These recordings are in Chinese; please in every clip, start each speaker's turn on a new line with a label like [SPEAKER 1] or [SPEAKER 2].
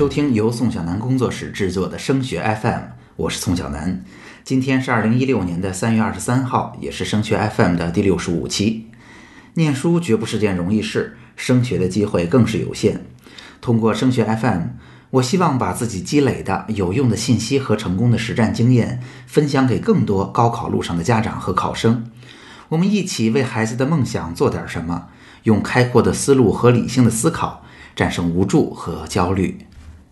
[SPEAKER 1] 收听由宋小南工作室制作的升学 FM，我是宋小南。今天是二零一六年的三月二十三号，也是升学 FM 的第六十五期。念书绝不是件容易事，升学的机会更是有限。通过升学 FM，我希望把自己积累的有用的信息和成功的实战经验分享给更多高考路上的家长和考生。我们一起为孩子的梦想做点什么，用开阔的思路和理性的思考。战胜无助和焦虑。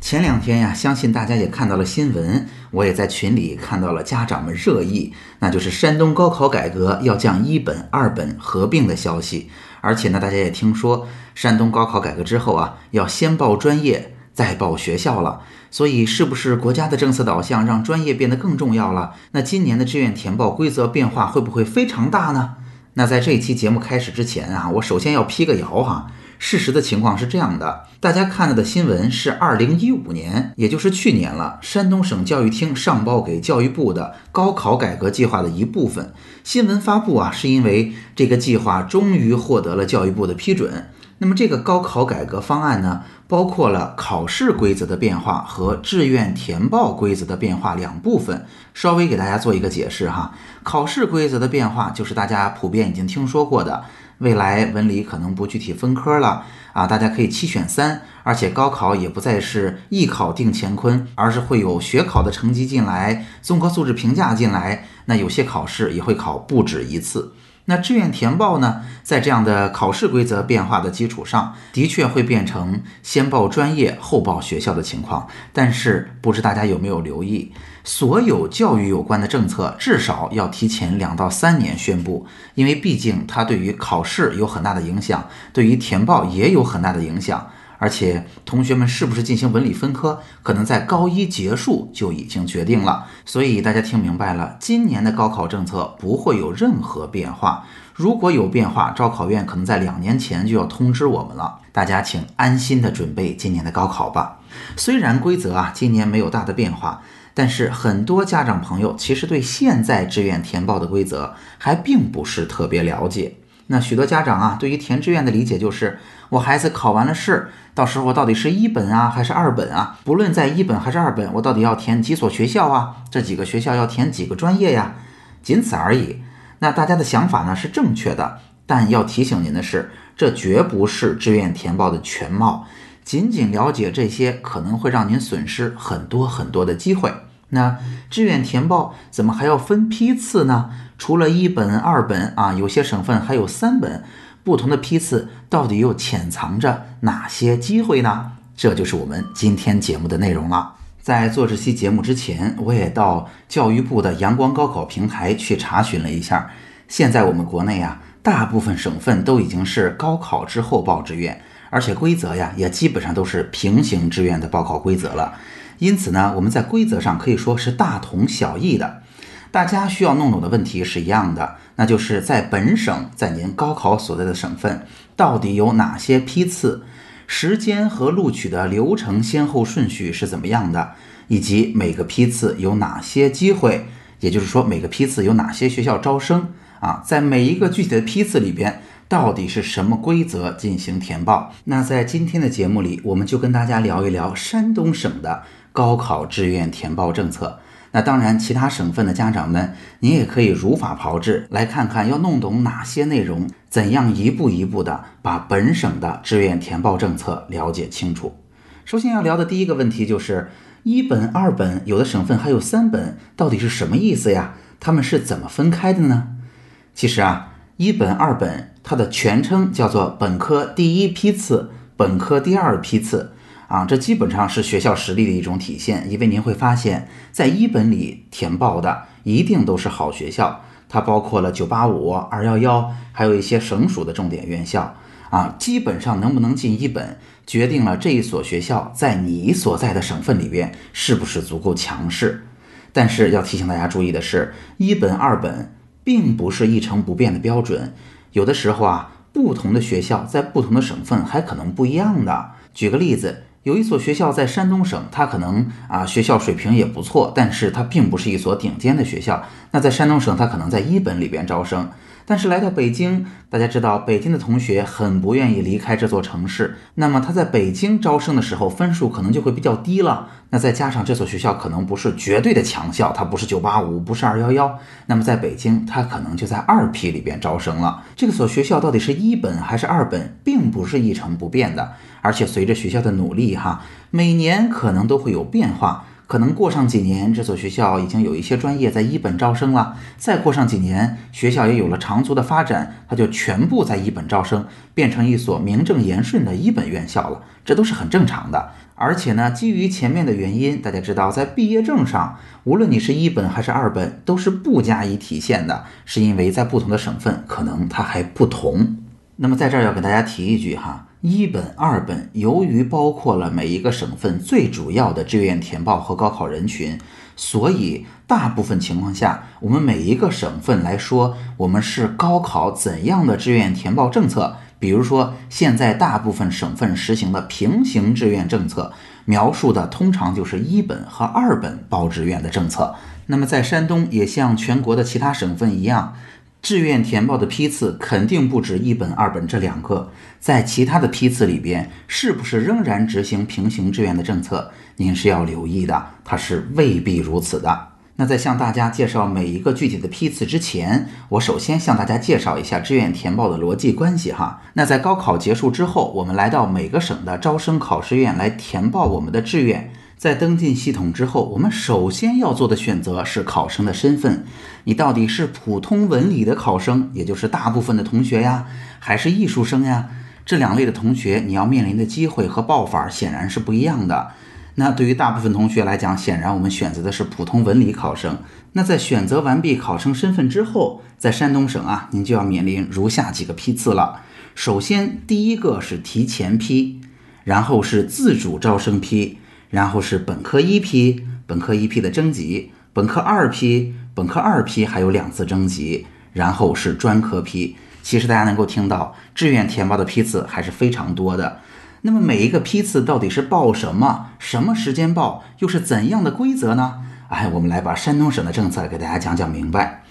[SPEAKER 1] 前两天呀，相信大家也看到了新闻，我也在群里看到了家长们热议，那就是山东高考改革要将一本、二本合并的消息。而且呢，大家也听说，山东高考改革之后啊，要先报专业再报学校了。所以，是不是国家的政策导向让专业变得更重要了？那今年的志愿填报规则变化会不会非常大呢？那在这一期节目开始之前啊，我首先要辟个谣哈。事实的情况是这样的，大家看到的新闻是二零一五年，也就是去年了。山东省教育厅上报给教育部的高考改革计划的一部分新闻发布啊，是因为这个计划终于获得了教育部的批准。那么这个高考改革方案呢，包括了考试规则的变化和志愿填报规则的变化两部分。稍微给大家做一个解释哈，考试规则的变化就是大家普遍已经听说过的。未来文理可能不具体分科了啊，大家可以七选三，而且高考也不再是艺考定乾坤，而是会有学考的成绩进来，综合素质评价进来，那有些考试也会考不止一次。那志愿填报呢，在这样的考试规则变化的基础上，的确会变成先报专业后报学校的情况。但是，不知大家有没有留意？所有教育有关的政策至少要提前两到三年宣布，因为毕竟它对于考试有很大的影响，对于填报也有很大的影响。而且，同学们是不是进行文理分科，可能在高一结束就已经决定了。所以大家听明白了，今年的高考政策不会有任何变化。如果有变化，招考院可能在两年前就要通知我们了。大家请安心的准备今年的高考吧。虽然规则啊今年没有大的变化。但是很多家长朋友其实对现在志愿填报的规则还并不是特别了解。那许多家长啊，对于填志愿的理解就是，我孩子考完了试，到时候到底是一本啊还是二本啊？不论在一本还是二本，我到底要填几所学校啊？这几个学校要填几个专业呀？仅此而已。那大家的想法呢是正确的，但要提醒您的是，这绝不是志愿填报的全貌。仅仅了解这些，可能会让您损失很多很多的机会。那志愿填报怎么还要分批次呢？除了一本、二本啊，有些省份还有三本，不同的批次到底又潜藏着哪些机会呢？这就是我们今天节目的内容了。在做这期节目之前，我也到教育部的阳光高考平台去查询了一下。现在我们国内啊，大部分省份都已经是高考之后报志愿，而且规则呀，也基本上都是平行志愿的报考规则了。因此呢，我们在规则上可以说是大同小异的，大家需要弄懂的问题是一样的，那就是在本省，在您高考所在的省份，到底有哪些批次，时间和录取的流程先后顺序是怎么样的，以及每个批次有哪些机会，也就是说每个批次有哪些学校招生啊，在每一个具体的批次里边，到底是什么规则进行填报？那在今天的节目里，我们就跟大家聊一聊山东省的。高考志愿填报政策，那当然，其他省份的家长们，您也可以如法炮制，来看看要弄懂哪些内容，怎样一步一步的把本省的志愿填报政策了解清楚。首先要聊的第一个问题就是一本、二本，有的省份还有三本，到底是什么意思呀？他们是怎么分开的呢？其实啊，一本、二本，它的全称叫做本科第一批次、本科第二批次。啊，这基本上是学校实力的一种体现，因为您会发现，在一本里填报的一定都是好学校，它包括了985、211，还有一些省属的重点院校。啊，基本上能不能进一本，决定了这一所学校在你所在的省份里边是不是足够强势。但是要提醒大家注意的是，一本、二本并不是一成不变的标准，有的时候啊，不同的学校在不同的省份还可能不一样的。举个例子。有一所学校在山东省，它可能啊学校水平也不错，但是它并不是一所顶尖的学校。那在山东省，它可能在一本里边招生，但是来到北京，大家知道北京的同学很不愿意离开这座城市，那么他在北京招生的时候分数可能就会比较低了。那再加上这所学校可能不是绝对的强校，它不是985，不是211，那么在北京它可能就在二批里边招生了。这个所学校到底是一本还是二本，并不是一成不变的，而且随着学校的努力，哈，每年可能都会有变化。可能过上几年，这所学校已经有一些专业在一本招生了。再过上几年，学校也有了长足的发展，它就全部在一本招生，变成一所名正言顺的一本院校了。这都是很正常的。而且呢，基于前面的原因，大家知道，在毕业证上，无论你是一本还是二本，都是不加以体现的，是因为在不同的省份，可能它还不同。那么在这儿要给大家提一句哈。一本、二本，由于包括了每一个省份最主要的志愿填报和高考人群，所以大部分情况下，我们每一个省份来说，我们是高考怎样的志愿填报政策？比如说，现在大部分省份实行的平行志愿政策，描述的通常就是一本和二本报志愿的政策。那么在山东，也像全国的其他省份一样。志愿填报的批次肯定不止一本、二本这两个，在其他的批次里边，是不是仍然执行平行志愿的政策？您是要留意的，它是未必如此的。那在向大家介绍每一个具体的批次之前，我首先向大家介绍一下志愿填报的逻辑关系哈。那在高考结束之后，我们来到每个省的招生考试院来填报我们的志愿。在登进系统之后，我们首先要做的选择是考生的身份。你到底是普通文理的考生，也就是大部分的同学呀，还是艺术生呀？这两类的同学，你要面临的机会和报法显然是不一样的。那对于大部分同学来讲，显然我们选择的是普通文理考生。那在选择完毕考生身份之后，在山东省啊，您就要面临如下几个批次了。首先，第一个是提前批，然后是自主招生批。然后是本科一批，本科一批的征集，本科二批，本科二批还有两次征集，然后是专科批。其实大家能够听到，志愿填报的批次还是非常多的。那么每一个批次到底是报什么，什么时间报，又是怎样的规则呢？哎，我们来把山东省的政策给大家讲讲明白。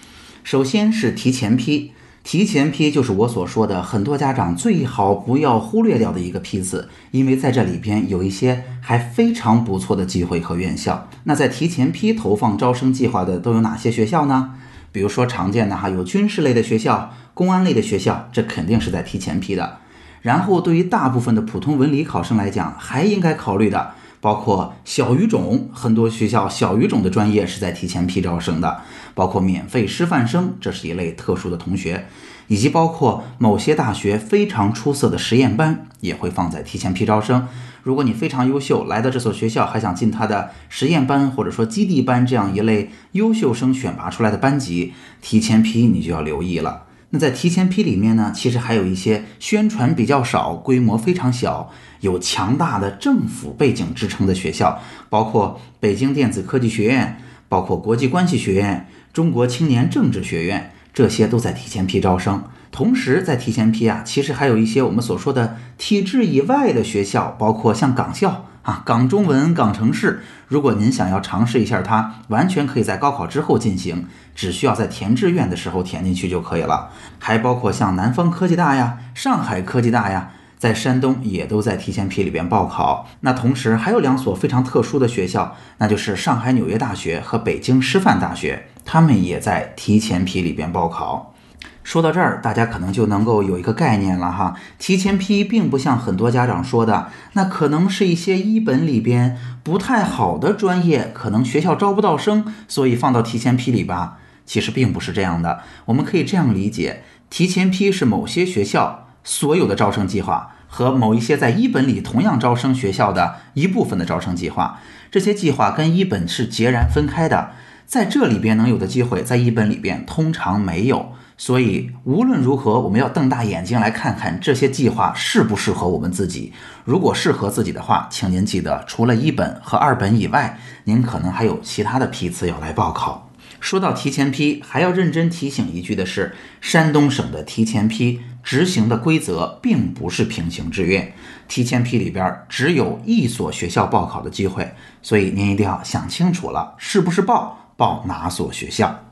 [SPEAKER 1] 首先是提前批。提前批就是我所说的，很多家长最好不要忽略掉的一个批次，因为在这里边有一些还非常不错的机会和院校。那在提前批投放招生计划的都有哪些学校呢？比如说常见的哈，有军事类的学校、公安类的学校，这肯定是在提前批的。然后对于大部分的普通文理考生来讲，还应该考虑的。包括小语种，很多学校小语种的专业是在提前批招生的，包括免费师范生，这是一类特殊的同学，以及包括某些大学非常出色的实验班也会放在提前批招生。如果你非常优秀，来到这所学校还想进他的实验班或者说基地班这样一类优秀生选拔出来的班级，提前批你就要留意了。那在提前批里面呢，其实还有一些宣传比较少、规模非常小、有强大的政府背景支撑的学校，包括北京电子科技学院、包括国际关系学院、中国青年政治学院，这些都在提前批招生。同时，在提前批啊，其实还有一些我们所说的体制以外的学校，包括像港校。啊，港中文、港城市，如果您想要尝试一下它，完全可以在高考之后进行，只需要在填志愿的时候填进去就可以了。还包括像南方科技大呀、上海科技大呀，在山东也都在提前批里边报考。那同时还有两所非常特殊的学校，那就是上海纽约大学和北京师范大学，他们也在提前批里边报考。说到这儿，大家可能就能够有一个概念了哈。提前批并不像很多家长说的，那可能是一些一本里边不太好的专业，可能学校招不到生，所以放到提前批里吧。其实并不是这样的。我们可以这样理解：提前批是某些学校所有的招生计划和某一些在一本里同样招生学校的一部分的招生计划。这些计划跟一本是截然分开的，在这里边能有的机会，在一本里边通常没有。所以无论如何，我们要瞪大眼睛来看看这些计划适不适合我们自己。如果适合自己的话，请您记得，除了一本和二本以外，您可能还有其他的批次要来报考。说到提前批，还要认真提醒一句的是，山东省的提前批执行的规则并不是平行志愿，提前批里边只有一所学校报考的机会，所以您一定要想清楚了，是不是报，报哪所学校。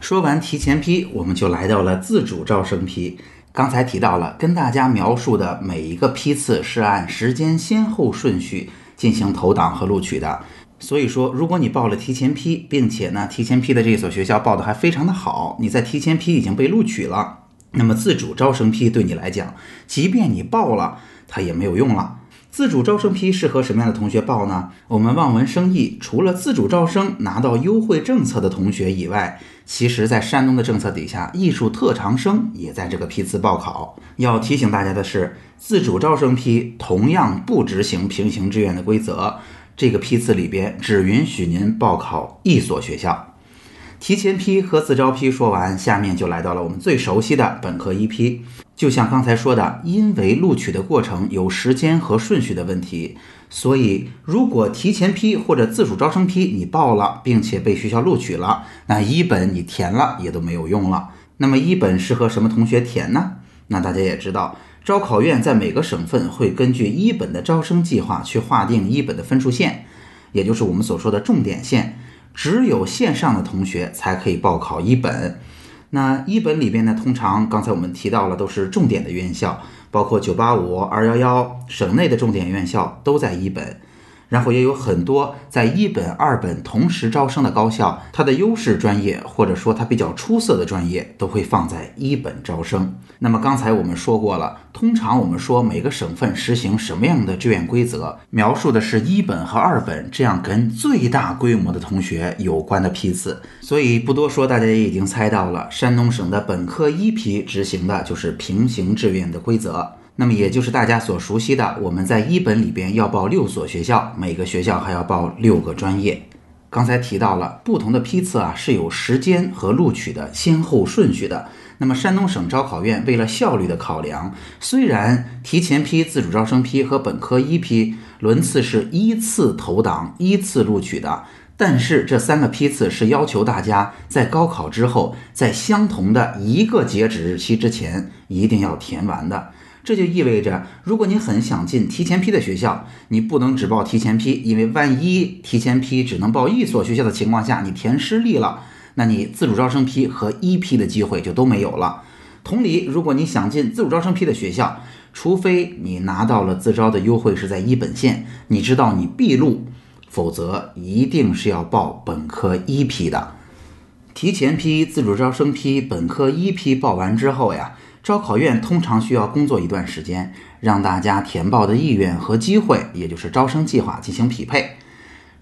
[SPEAKER 1] 说完提前批，我们就来到了自主招生批。刚才提到了，跟大家描述的每一个批次是按时间先后顺序进行投档和录取的。所以说，如果你报了提前批，并且呢，提前批的这所学校报的还非常的好，你在提前批已经被录取了，那么自主招生批对你来讲，即便你报了，它也没有用了。自主招生批适合什么样的同学报呢？我们望文生义，除了自主招生拿到优惠政策的同学以外，其实，在山东的政策底下，艺术特长生也在这个批次报考。要提醒大家的是，自主招生批同样不执行平行志愿的规则，这个批次里边只允许您报考一所学校。提前批和自招批说完，下面就来到了我们最熟悉的本科一批。就像刚才说的，因为录取的过程有时间和顺序的问题，所以如果提前批或者自主招生批你报了，并且被学校录取了，那一本你填了也都没有用了。那么一本适合什么同学填呢？那大家也知道，招考院在每个省份会根据一本的招生计划去划定一本的分数线，也就是我们所说的重点线。只有线上的同学才可以报考一本。那一本里边呢，通常刚才我们提到了都是重点的院校，包括985、211，省内的重点院校都在一本。然后也有很多在一本、二本同时招生的高校，它的优势专业或者说它比较出色的专业都会放在一本招生。那么刚才我们说过了，通常我们说每个省份实行什么样的志愿规则，描述的是一本和二本这样跟最大规模的同学有关的批次。所以不多说，大家也已经猜到了，山东省的本科一批执行的就是平行志愿的规则。那么也就是大家所熟悉的，我们在一本里边要报六所学校，每个学校还要报六个专业。刚才提到了不同的批次啊是有时间和录取的先后顺序的。那么山东省招考院为了效率的考量，虽然提前批、自主招生批和本科一批轮次是依次投档、依次录取的，但是这三个批次是要求大家在高考之后，在相同的一个截止日期之前一定要填完的。这就意味着，如果你很想进提前批的学校，你不能只报提前批，因为万一提前批只能报一所学校的情况下，你填失利了，那你自主招生批和一批的机会就都没有了。同理，如果你想进自主招生批的学校，除非你拿到了自招的优惠是在一本线，你知道你必录，否则一定是要报本科一批的。提前批、自主招生批、本科一批报完之后呀。招考院通常需要工作一段时间，让大家填报的意愿和机会，也就是招生计划进行匹配。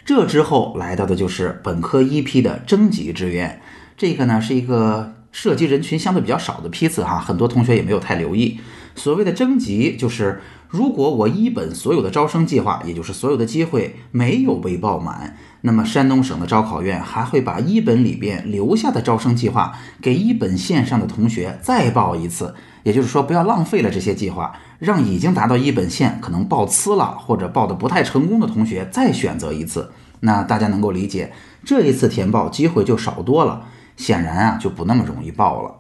[SPEAKER 1] 这之后来到的就是本科一批的征集志愿，这个呢是一个涉及人群相对比较少的批次哈，很多同学也没有太留意。所谓的征集，就是如果我一本所有的招生计划，也就是所有的机会没有被报满。那么山东省的招考院还会把一本里边留下的招生计划给一本线上的同学再报一次，也就是说不要浪费了这些计划，让已经达到一本线可能报呲了或者报的不太成功的同学再选择一次。那大家能够理解，这一次填报机会就少多了，显然啊就不那么容易报了。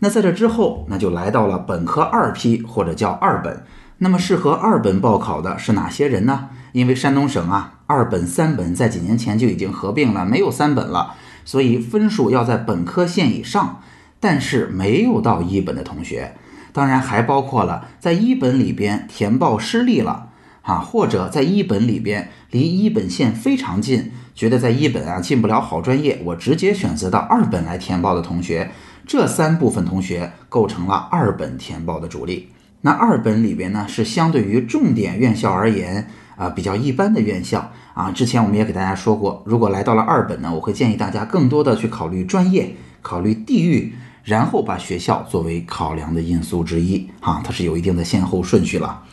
[SPEAKER 1] 那在这之后，那就来到了本科二批或者叫二本。那么适合二本报考的是哪些人呢？因为山东省啊，二本、三本在几年前就已经合并了，没有三本了，所以分数要在本科线以上，但是没有到一本的同学，当然还包括了在一本里边填报失利了啊，或者在一本里边离一本线非常近，觉得在一本啊进不了好专业，我直接选择到二本来填报的同学，这三部分同学构成了二本填报的主力。那二本里边呢，是相对于重点院校而言。啊，比较一般的院校啊，之前我们也给大家说过，如果来到了二本呢，我会建议大家更多的去考虑专业、考虑地域，然后把学校作为考量的因素之一哈，它是有一定的先后顺序了。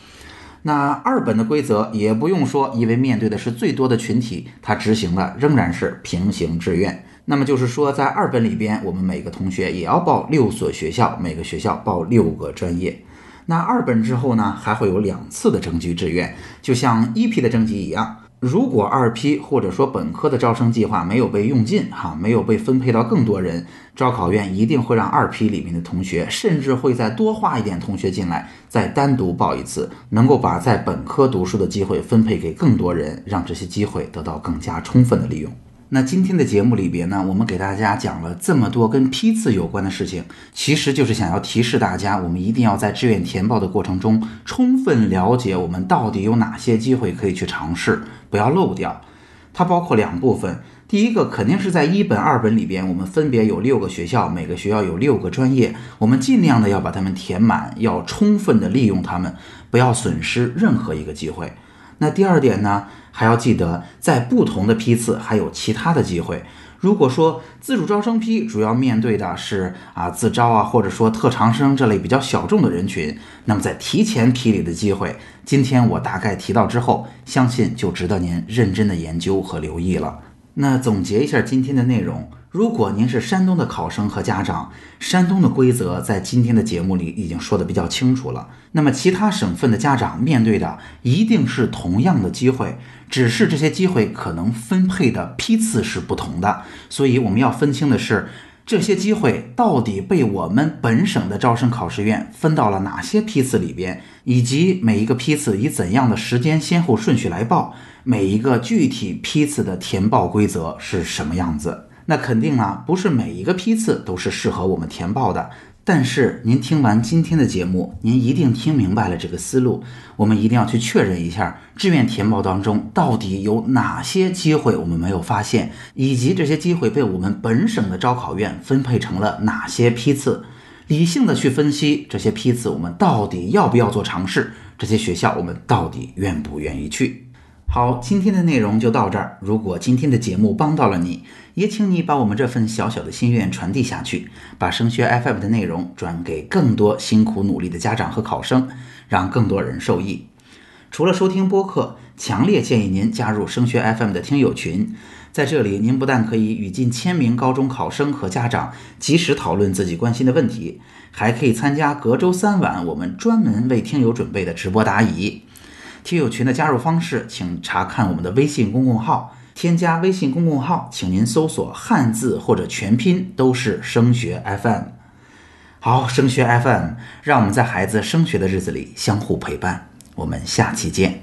[SPEAKER 1] 那二本的规则也不用说，因为面对的是最多的群体，它执行的仍然是平行志愿。那么就是说，在二本里边，我们每个同学也要报六所学校，每个学校报六个专业。那二本之后呢，还会有两次的征集志愿，就像一批的征集一样。如果二批或者说本科的招生计划没有被用尽，哈，没有被分配到更多人，招考院一定会让二批里面的同学，甚至会再多划一点同学进来，再单独报一次，能够把在本科读书的机会分配给更多人，让这些机会得到更加充分的利用。那今天的节目里边呢，我们给大家讲了这么多跟批次有关的事情，其实就是想要提示大家，我们一定要在志愿填报的过程中，充分了解我们到底有哪些机会可以去尝试，不要漏掉。它包括两部分，第一个肯定是在一本、二本里边，我们分别有六个学校，每个学校有六个专业，我们尽量的要把它们填满，要充分的利用它们，不要损失任何一个机会。那第二点呢？还要记得，在不同的批次还有其他的机会。如果说自主招生批主要面对的是啊自招啊，或者说特长生这类比较小众的人群，那么在提前批里的机会，今天我大概提到之后，相信就值得您认真的研究和留意了。那总结一下今天的内容。如果您是山东的考生和家长，山东的规则在今天的节目里已经说的比较清楚了。那么其他省份的家长面对的一定是同样的机会，只是这些机会可能分配的批次是不同的。所以我们要分清的是，这些机会到底被我们本省的招生考试院分到了哪些批次里边，以及每一个批次以怎样的时间先后顺序来报，每一个具体批次的填报规则是什么样子。那肯定啊，不是每一个批次都是适合我们填报的。但是您听完今天的节目，您一定听明白了这个思路。我们一定要去确认一下，志愿填报当中到底有哪些机会我们没有发现，以及这些机会被我们本省的招考院分配成了哪些批次。理性的去分析这些批次，我们到底要不要做尝试？这些学校我们到底愿不愿意去？好，今天的内容就到这儿。如果今天的节目帮到了你，也请你把我们这份小小的心愿传递下去，把升学 FM 的内容转给更多辛苦努力的家长和考生，让更多人受益。除了收听播客，强烈建议您加入升学 FM 的听友群，在这里，您不但可以与近千名高中考生和家长及时讨论自己关心的问题，还可以参加隔周三晚我们专门为听友准备的直播答疑。听友群的加入方式，请查看我们的微信公共号。添加微信公共号，请您搜索汉字或者全拼，都是升学 FM。好，升学 FM，让我们在孩子升学的日子里相互陪伴。我们下期见。